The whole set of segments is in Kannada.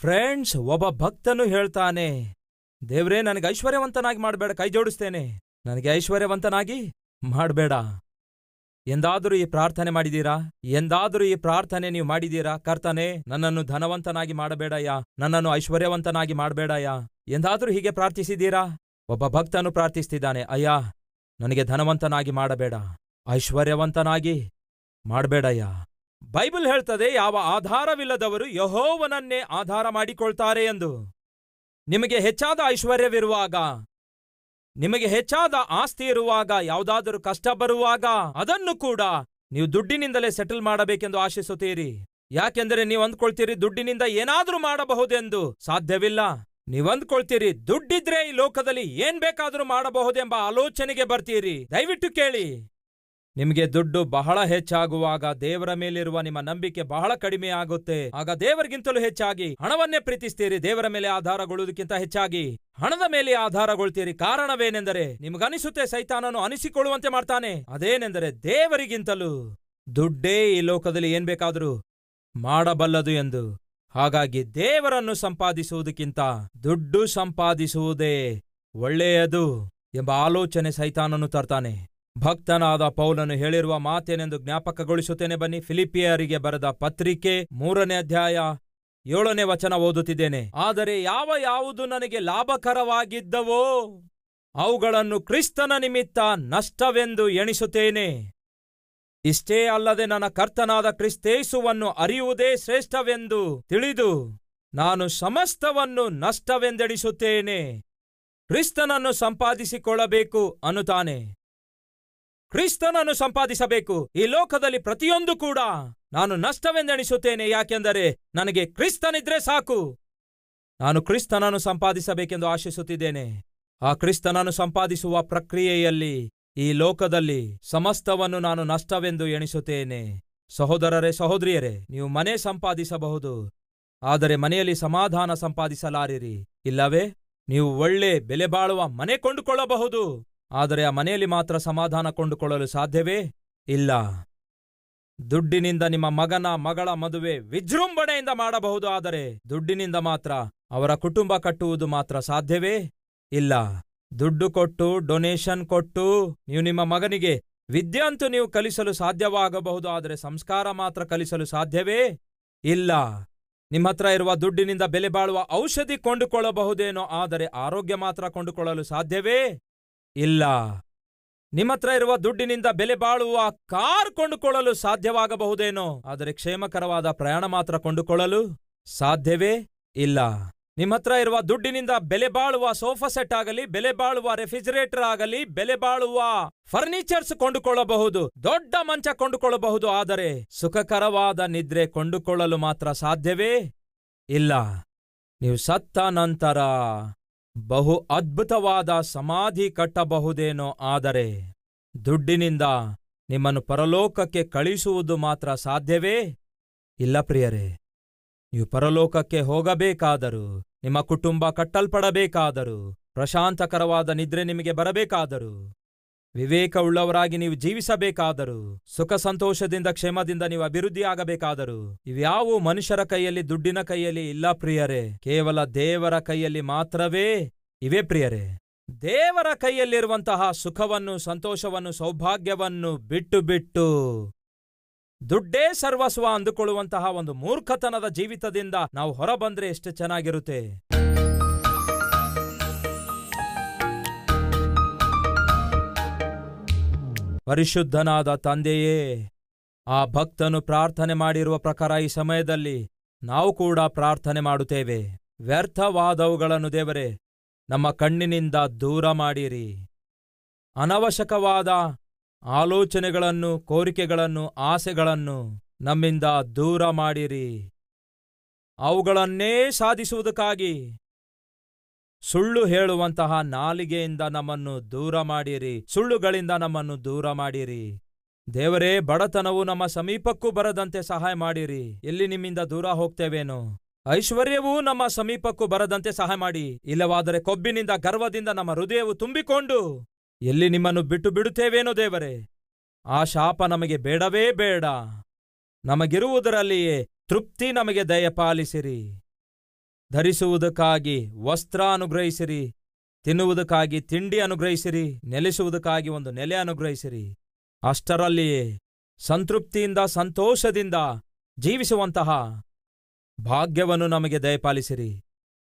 ಫ್ರೆಂಡ್ಸ್ ಒಬ್ಬ ಭಕ್ತನು ಹೇಳ್ತಾನೆ, ದೇವ್ರೆ, ನನಗೆ ಐಶ್ವರ್ಯವಂತನಾಗಿ ಮಾಡಬೇಡ, ಕೈ ಜೋಡಿಸ್ತೇನೆ. ನನಗೆ ಐಶ್ವರ್ಯವಂತನಾಗಿ ಮಾಡಬೇಡ. ಎಂದಾದರೂ ಈ ಪ್ರಾರ್ಥನೆ ಮಾಡಿದೀರಾ? ಎಂದಾದರೂ ಈ ಪ್ರಾರ್ಥನೆ ನೀವು ಮಾಡಿದೀರಾ? ಕರ್ತನೆ, ನನ್ನನ್ನು ಧನವಂತನಾಗಿ ಮಾಡಬೇಡಯ್ಯ. ನನ್ನನ್ನು ಐಶ್ವರ್ಯವಂತನಾಗಿ ಮಾಡಬೇಡಯ್ಯ. ಎಂದಾದರೂ ಹೀಗೆ ಪ್ರಾರ್ಥಿಸಿದ್ದೀರಾ? ಒಬ್ಬ ಭಕ್ತನು ಪ್ರಾರ್ಥಿಸ್ತಿದ್ದಾನೆ, ಅಯ್ಯ, ನನಗೆ ಧನವಂತನಾಗಿ ಮಾಡಬೇಡ, ಐಶ್ವರ್ಯವಂತನಾಗಿ ಮಾಡಬೇಡಯ್ಯ. ಬೈಬಲ್ ಹೇಳ್ತದೆ, ಯಾವ ಆಧಾರವಿಲ್ಲದವರು ಯಹೋವನನ್ನೇ ಆಧಾರ ಮಾಡಿಕೊಳ್ತಾರೆ ಎಂದು. ನಿಮಗೆ ಹೆಚ್ಚಾದ ಐಶ್ವರ್ಯವಿರುವಾಗ, ನಿಮಗೆ ಹೆಚ್ಚಾದ ಆಸ್ತಿ ಇರುವಾಗ, ಯಾವುದಾದರೂ ಕಷ್ಟ ಬರುವಾಗ, ಅದನ್ನು ಕೂಡ ನೀವು ದುಡ್ಡಿನಿಂದಲೇ ಸೆಟಲ್ ಮಾಡಬೇಕೆಂದು ಆಶಿಸುತ್ತೀರಿ. ಯಾಕೆಂದರೆ ನೀವು ಅಂದ್ಕೊಳ್ತೀರಿ, ದುಡ್ಡಿನಿಂದ ಏನಾದರೂ ಮಾಡಬಹುದೆಂದು ಸಾಧ್ಯವಿಲ್ಲ. ನೀವು ಅಂದ್ಕೊಳ್ತೀರಿ ದುಡ್ಡಿದ್ರೆ ಈ ಲೋಕದಲ್ಲಿ ಏನ್ ಬೇಕಾದ್ರೂ ಮಾಡಬಹುದೆಂಬ ಆಲೋಚನೆಗೆ ಬರ್ತೀರಿ. ದಯವಿಟ್ಟು ಕೇಳಿ. ನಿಮಗೆ ದುಡ್ಡು ಬಹಳ ಹೆಚ್ಚಾಗುವಾಗ ದೇವರ ಮೇಲಿರುವ ನಿಮ್ಮ ನಂಬಿಕೆ ಬಹಳ ಕಡಿಮೆ ಆಗುತ್ತೆ. ಆಗ ದೇವರಿಗಿಂತಲೂ ಹೆಚ್ಚಾಗಿ ಹಣವನ್ನೇ ಪ್ರೀತಿಸ್ತೀರಿ. ದೇವರ ಮೇಲೆ ಆಧಾರಗೊಳ್ಳುವುದಕ್ಕಿಂತ ಹೆಚ್ಚಾಗಿ ಹಣದ ಮೇಲೆ ಆಧಾರಗೊಳ್ತೀರಿ. ಕಾರಣವೇನೆಂದರೆ ನಿಮಗನಿಸುತ್ತೆ ಸೈತಾನನು ಅನಿಸಿಕೊಳ್ಳುವಂತೆ ಮಾಡ್ತಾನೆ. ಅದೇನೆಂದರೆ ದೇವರಿಗಿಂತಲೂ ದುಡ್ಡೇ ಈ ಲೋಕದಲ್ಲಿ ಏನ್ ಬೇಕಾದರೂ ಮಾಡಬಲ್ಲದು ಎಂದು. ಹಾಗಾಗಿ ದೇವರನ್ನು ಸಂಪಾದಿಸುವುದಕ್ಕಿಂತ ದುಡ್ಡು ಸಂಪಾದಿಸುವುದೇ ಒಳ್ಳೆಯದು ಎಂಬ ಆಲೋಚನೆ ಸೈತಾನನು ತರ್ತಾನೆ. ಭಕ್ತನಾದ ಪೌಲನು ಹೇಳಿರುವ ಮಾತೇನೆಂದು ಜ್ಞಾಪಕಗೊಳಿಸುತ್ತೇನೆ ಬನ್ನಿ. ಫಿಲಿಪಿಯರಿಗೆ ಬರೆದ ಪತ್ರಿಕೆ ಮೂರನೇ ಅಧ್ಯಾಯ ಏಳನೇ ವಚನ ಓದುತ್ತಿದ್ದೇನೆ. ಆದರೆ ಯಾವ ಯಾವುದು ನನಗೆ ಲಾಭಕರವಾಗಿದ್ದವೋ ಅವುಗಳನ್ನು ಕ್ರಿಸ್ತನ ನಿಮಿತ್ತ ನಷ್ಟವೆಂದು ಎಣಿಸುತ್ತೇನೆ. ಇಷ್ಟೇ ಅಲ್ಲದೆ ನನ್ನ ಕರ್ತನಾದ ಕ್ರಿಸ್ತೇಸುವನ್ನು ಅರಿಯುವುದೇ ಶ್ರೇಷ್ಠವೆಂದು ತಿಳಿದು ನಾನು ಸಮಸ್ತವನ್ನು ನಷ್ಟವೆಂದೆಣಿಸುತ್ತೇನೆ. ಕ್ರಿಸ್ತನನ್ನು ಸಂಪಾದಿಸಿಕೊಳ್ಳಬೇಕು ಅನ್ನುತ್ತಾನೆ. ಕ್ರಿಸ್ತನನ್ನು ಸಂಪಾದಿಸಬೇಕು. ಈ ಲೋಕದಲ್ಲಿ ಪ್ರತಿಯೊಂದು ಕೂಡ ನಾನು ನಷ್ಟವೆಂದೆಣಿಸುತ್ತೇನೆ. ಯಾಕೆಂದರೆ ನನಗೆ ಕ್ರಿಸ್ತನಿದ್ರೆ ಸಾಕು. ನಾನು ಕ್ರಿಸ್ತನನ್ನು ಸಂಪಾದಿಸಬೇಕೆಂದು ಆಶಿಸುತ್ತಿದ್ದೇನೆ. ಆ ಕ್ರಿಸ್ತನನ್ನು ಸಂಪಾದಿಸುವ ಪ್ರಕ್ರಿಯೆಯಲ್ಲಿ ಈ ಲೋಕದಲ್ಲಿ ಸಮಸ್ತವನ್ನು ನಾನು ನಷ್ಟವೆಂದು ಎಣಿಸುತ್ತೇನೆ. ಸಹೋದರರೇ, ಸಹೋದರಿಯರೇ, ನೀವು ಮನೆ ಸಂಪಾದಿಸಬಹುದು. ಆದರೆ ಮನೆಯಲ್ಲಿ ಸಮಾಧಾನ ಸಂಪಾದಿಸಲಾರಿರಿ. ಇಲ್ಲವೇ? ನೀವು ಒಳ್ಳೆ ಬೆಲೆ ಬಾಳುವ ಮನೆ ಕೊಂಡುಕೊಳ್ಳಬಹುದು. ಆದರೆ ಆ ಮನೆಯಲ್ಲಿ ಮಾತ್ರ ಸಮಾಧಾನ ಕೊಂಡುಕೊಳ್ಳಲು ಸಾಧ್ಯವೇ? ಇಲ್ಲ. ದುಡ್ಡಿನಿಂದ ನಿಮ್ಮ ಮಗನ ಮಗಳ ಮದುವೆ ವಿಜೃಂಭಣೆಯಿಂದ ಮಾಡಬಹುದು. ಆದರೆ ದುಡ್ಡಿನಿಂದ ಮಾತ್ರ ಅವರ ಕುಟುಂಬ ಕಟ್ಟುವುದು ಮಾತ್ರ ಸಾಧ್ಯವೇ? ಇಲ್ಲ. ದುಡ್ಡು ಕೊಟ್ಟು ಡೊನೇಷನ್ ಕೊಟ್ಟು ನೀವು ನಿಮ್ಮ ಮಗನಿಗೆ ವಿದ್ಯೆ ಅಂತೂ ನೀವು ಕಲಿಸಲು ಸಾಧ್ಯವಾಗಬಹುದು, ಆದರೆ ಸಂಸ್ಕಾರ ಮಾತ್ರ ಕಲಿಸಲು ಸಾಧ್ಯವೇ ಇಲ್ಲ. ನಿಮ್ಮ ಹತ್ರ ಇರುವ ದುಡ್ಡಿನಿಂದ ಬೆಲೆ ಬಾಳುವ ಔಷಧಿ ಕೊಂಡುಕೊಳ್ಳಬಹುದೇನೋ, ಆದರೆ ಆರೋಗ್ಯ ಮಾತ್ರ ಕೊಂಡುಕೊಳ್ಳಲು ಸಾಧ್ಯವೇ ಇಲ್ಲ. ನಿಮ್ಮತ್ರ ಇರುವ ದುಡ್ಡಿನಿಂದ ಬೆಲೆ ಬಾಳುವ ಕಾರ್ ಕೊಂಡುಕೊಳ್ಳಲು ಸಾಧ್ಯವಾಗಬಹುದೇನೋ, ಆದರೆ ಕ್ಷೇಮಕರವಾದ ಪ್ರಯಾಣ ಮಾತ್ರ ಕೊಂಡುಕೊಳ್ಳಲು ಸಾಧ್ಯವೇ ಇಲ್ಲ. ನಿಮ್ಮತ್ರ ಇರುವ ದುಡ್ಡಿನಿಂದ ಬೆಲೆ ಬಾಳುವ ಸೋಫಾ ಸೆಟ್ ಆಗಲಿ, ಬೆಲೆ ಬಾಳುವ ರೆಫ್ರಿಜರೇಟರ್ ಆಗಲಿ, ಬೆಲೆ ಬಾಳುವ ಫರ್ನಿಚರ್ಸ್ ಕೊಂಡುಕೊಳ್ಳಬಹುದು, ದೊಡ್ಡ ಮಂಚ ಕೊಂಡುಕೊಳ್ಳಬಹುದು, ಆದರೆ ಸುಖಕರವಾದ ನಿದ್ರೆ ಕೊಂಡುಕೊಳ್ಳಲು ಮಾತ್ರ ಸಾಧ್ಯವೇ ಇಲ್ಲ. ನೀವು ಸತ್ತ ನಂತರ ಬಹು ಅದ್ಭುತವಾದ ಸಮಾಧಿ ಕಟ್ಟಬಹುದೇನೋ, ಆದರೆ ದುಡ್ಡಿನಿಂದ ನಿಮ್ಮನ್ನು ಪರಲೋಕಕ್ಕೆ ಕಳಿಸುವುದು ಮಾತ್ರ ಸಾಧ್ಯವೇ ಇಲ್ಲ ಪ್ರಿಯರೇ. ನೀವು ಪರಲೋಕಕ್ಕೆ ಹೋಗಬೇಕಾದರೂ ನಿಮ್ಮ ಕುಟುಂಬ ಕಟ್ಟಲ್ಪಡಬೇಕಾದರೂ. ಪ್ರಶಾಂತಕರವಾದ ನಿದ್ರೆ ನಿಮಗೆ ಬರಬೇಕಾದರೂ. ವಿವೇಕವುಳ್ಳವರಾಗಿ ನೀವು ಜೀವಿಸಬೇಕಾದರೂ. ಸುಖ ಸಂತೋಷದಿಂದ ಕ್ಷೇಮದಿಂದ ನೀವು ಅಭಿವೃದ್ಧಿಯಾಗಬೇಕಾದರೂ. ಇವ್ಯಾವು ಮನುಷ್ಯರ ಕೈಯಲ್ಲಿ, ದುಡ್ಡಿನ ಕೈಯಲ್ಲಿ ಇಲ್ಲ ಪ್ರಿಯರೇ. ಕೇವಲ ದೇವರ ಕೈಯಲ್ಲಿ ಮಾತ್ರವೇ ಇವೆ ಪ್ರಿಯರೇ. ದೇವರ ಕೈಯಲ್ಲಿರುವಂತಹ ಸುಖವನ್ನು, ಸಂತೋಷವನ್ನು, ಸೌಭಾಗ್ಯವನ್ನು ಬಿಟ್ಟು ಬಿಟ್ಟು ದುಡ್ಡೇ ಸರ್ವಸ್ವ ಅಂದುಕೊಳ್ಳುವಂತಹ ಒಂದು ಮೂರ್ಖತನದ ಜೀವಿತದಿಂದ ನಾವು ಹೊರಬಂದ್ರೆ ಎಷ್ಟು ಚೆನ್ನಾಗಿರುತ್ತೆ. ಪರಿಶುದ್ಧನಾದ ತಂದೆಯೇ, ಆ ಭಕ್ತನು ಪ್ರಾರ್ಥನೆ ಮಾಡಿರುವ ಪ್ರಕಾರ ಈ ಸಮಯದಲ್ಲಿ ನಾವು ಕೂಡ ಪ್ರಾರ್ಥನೆ ಮಾಡುತ್ತೇವೆ. ವ್ಯರ್ಥವಾದವುಗಳನ್ನು ದೇವರೇ, ನಮ್ಮ ಕಣ್ಣಿನಿಂದ ದೂರ ಮಾಡಿರಿ. ಅನವಶ್ಯಕವಾದ ಆಲೋಚನೆಗಳನ್ನು, ಕೋರಿಕೆಗಳನ್ನು, ಆಸೆಗಳನ್ನು ನಮ್ಮಿಂದ ದೂರ ಮಾಡಿರಿ. ಅವುಗಳನ್ನೇ ಸಾಧಿಸುವುದಕ್ಕಾಗಿ ಸುಳ್ಳು ಹೇಳುವಂತಹ ನಾಲಿಗೆಯಿಂದ ನಮ್ಮನ್ನು ದೂರ ಮಾಡಿರಿ. ಸುಳ್ಳುಗಳಿಂದ ನಮ್ಮನ್ನು ದೂರ ಮಾಡಿರಿ. ದೇವರೇ, ಬಡತನವು ನಮ್ಮ ಸಮೀಪಕ್ಕೂ ಬರದಂತೆ ಸಹಾಯ ಮಾಡಿರಿ. ಎಲ್ಲಿ ನಿಮ್ಮಿಂದ ದೂರ ಹೋಗ್ತೇವೇನು? ಐಶ್ವರ್ಯವೂ ನಮ್ಮ ಸಮೀಪಕ್ಕೂ ಬರದಂತೆ ಸಹಾಯ ಮಾಡಿ. ಇಲ್ಲವಾದರೆ ಕೊಬ್ಬಿನಿಂದ ಗರ್ವದಿಂದ ನಮ್ಮ ಹೃದಯವು ತುಂಬಿಕೊಂಡು ಎಲ್ಲಿ ನಿಮ್ಮನ್ನು ಬಿಟ್ಟು ಬಿಡುತ್ತೇವೇನೋ ದೇವರೇ? ಆ ಶಾಪ ನಮಗೆ ಬೇಡವೇ ಬೇಡ. ನಮಗಿರುವುದರಲ್ಲಿಯೇ ತೃಪ್ತಿ ನಮಗೆ ದಯಪಾಲಿಸಿರಿ. ಧರಿಸುವುದಕ್ಕಾಗಿ ವಸ್ತ್ರ ಅನುಗ್ರಹಿಸಿರಿ. ತಿನ್ನುವುದಕ್ಕಾಗಿ ತಿಂಡಿ ಅನುಗ್ರಹಿಸಿರಿ. ನೆಲೆಸುವುದಕ್ಕಾಗಿ ಒಂದು ನೆಲೆ ಅನುಗ್ರಹಿಸಿರಿ. ಅಷ್ಟರಲ್ಲಿಯೇ ಸಂತೃಪ್ತಿಯಿಂದ ಸಂತೋಷದಿಂದ ಜೀವಿಸುವಂತಹ ಭಾಗ್ಯವನ್ನು ನಮಗೆ ದಯಪಾಲಿಸಿರಿ.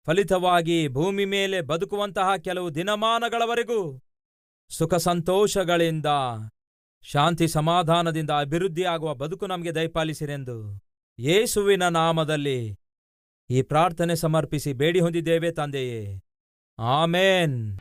ಫಲಿತವಾಗಿ ಭೂಮಿ ಮೇಲೆ ಬದುಕುವಂತಹ ಕೆಲವು ದಿನಮಾನಗಳವರೆಗೂ ಸುಖ ಸಂತೋಷಗಳಿಂದ, ಶಾಂತಿ ಸಮಾಧಾನದಿಂದ ಅಭಿವೃದ್ಧಿಯಾಗುವ ಬದುಕು ನಮಗೆ ದಯಪಾಲಿಸಿರೆಂದು ಯೇಸುವಿನ ನಾಮದಲ್ಲಿ ಈ ಪ್ರಾರ್ಥನೆ ಸಮರ್ಪಿಸಿ ಬೇಡಿ ಹೊಂದಿದ್ದೇವೆ ತಂದೆಯೇ. ಆಮೇನ್.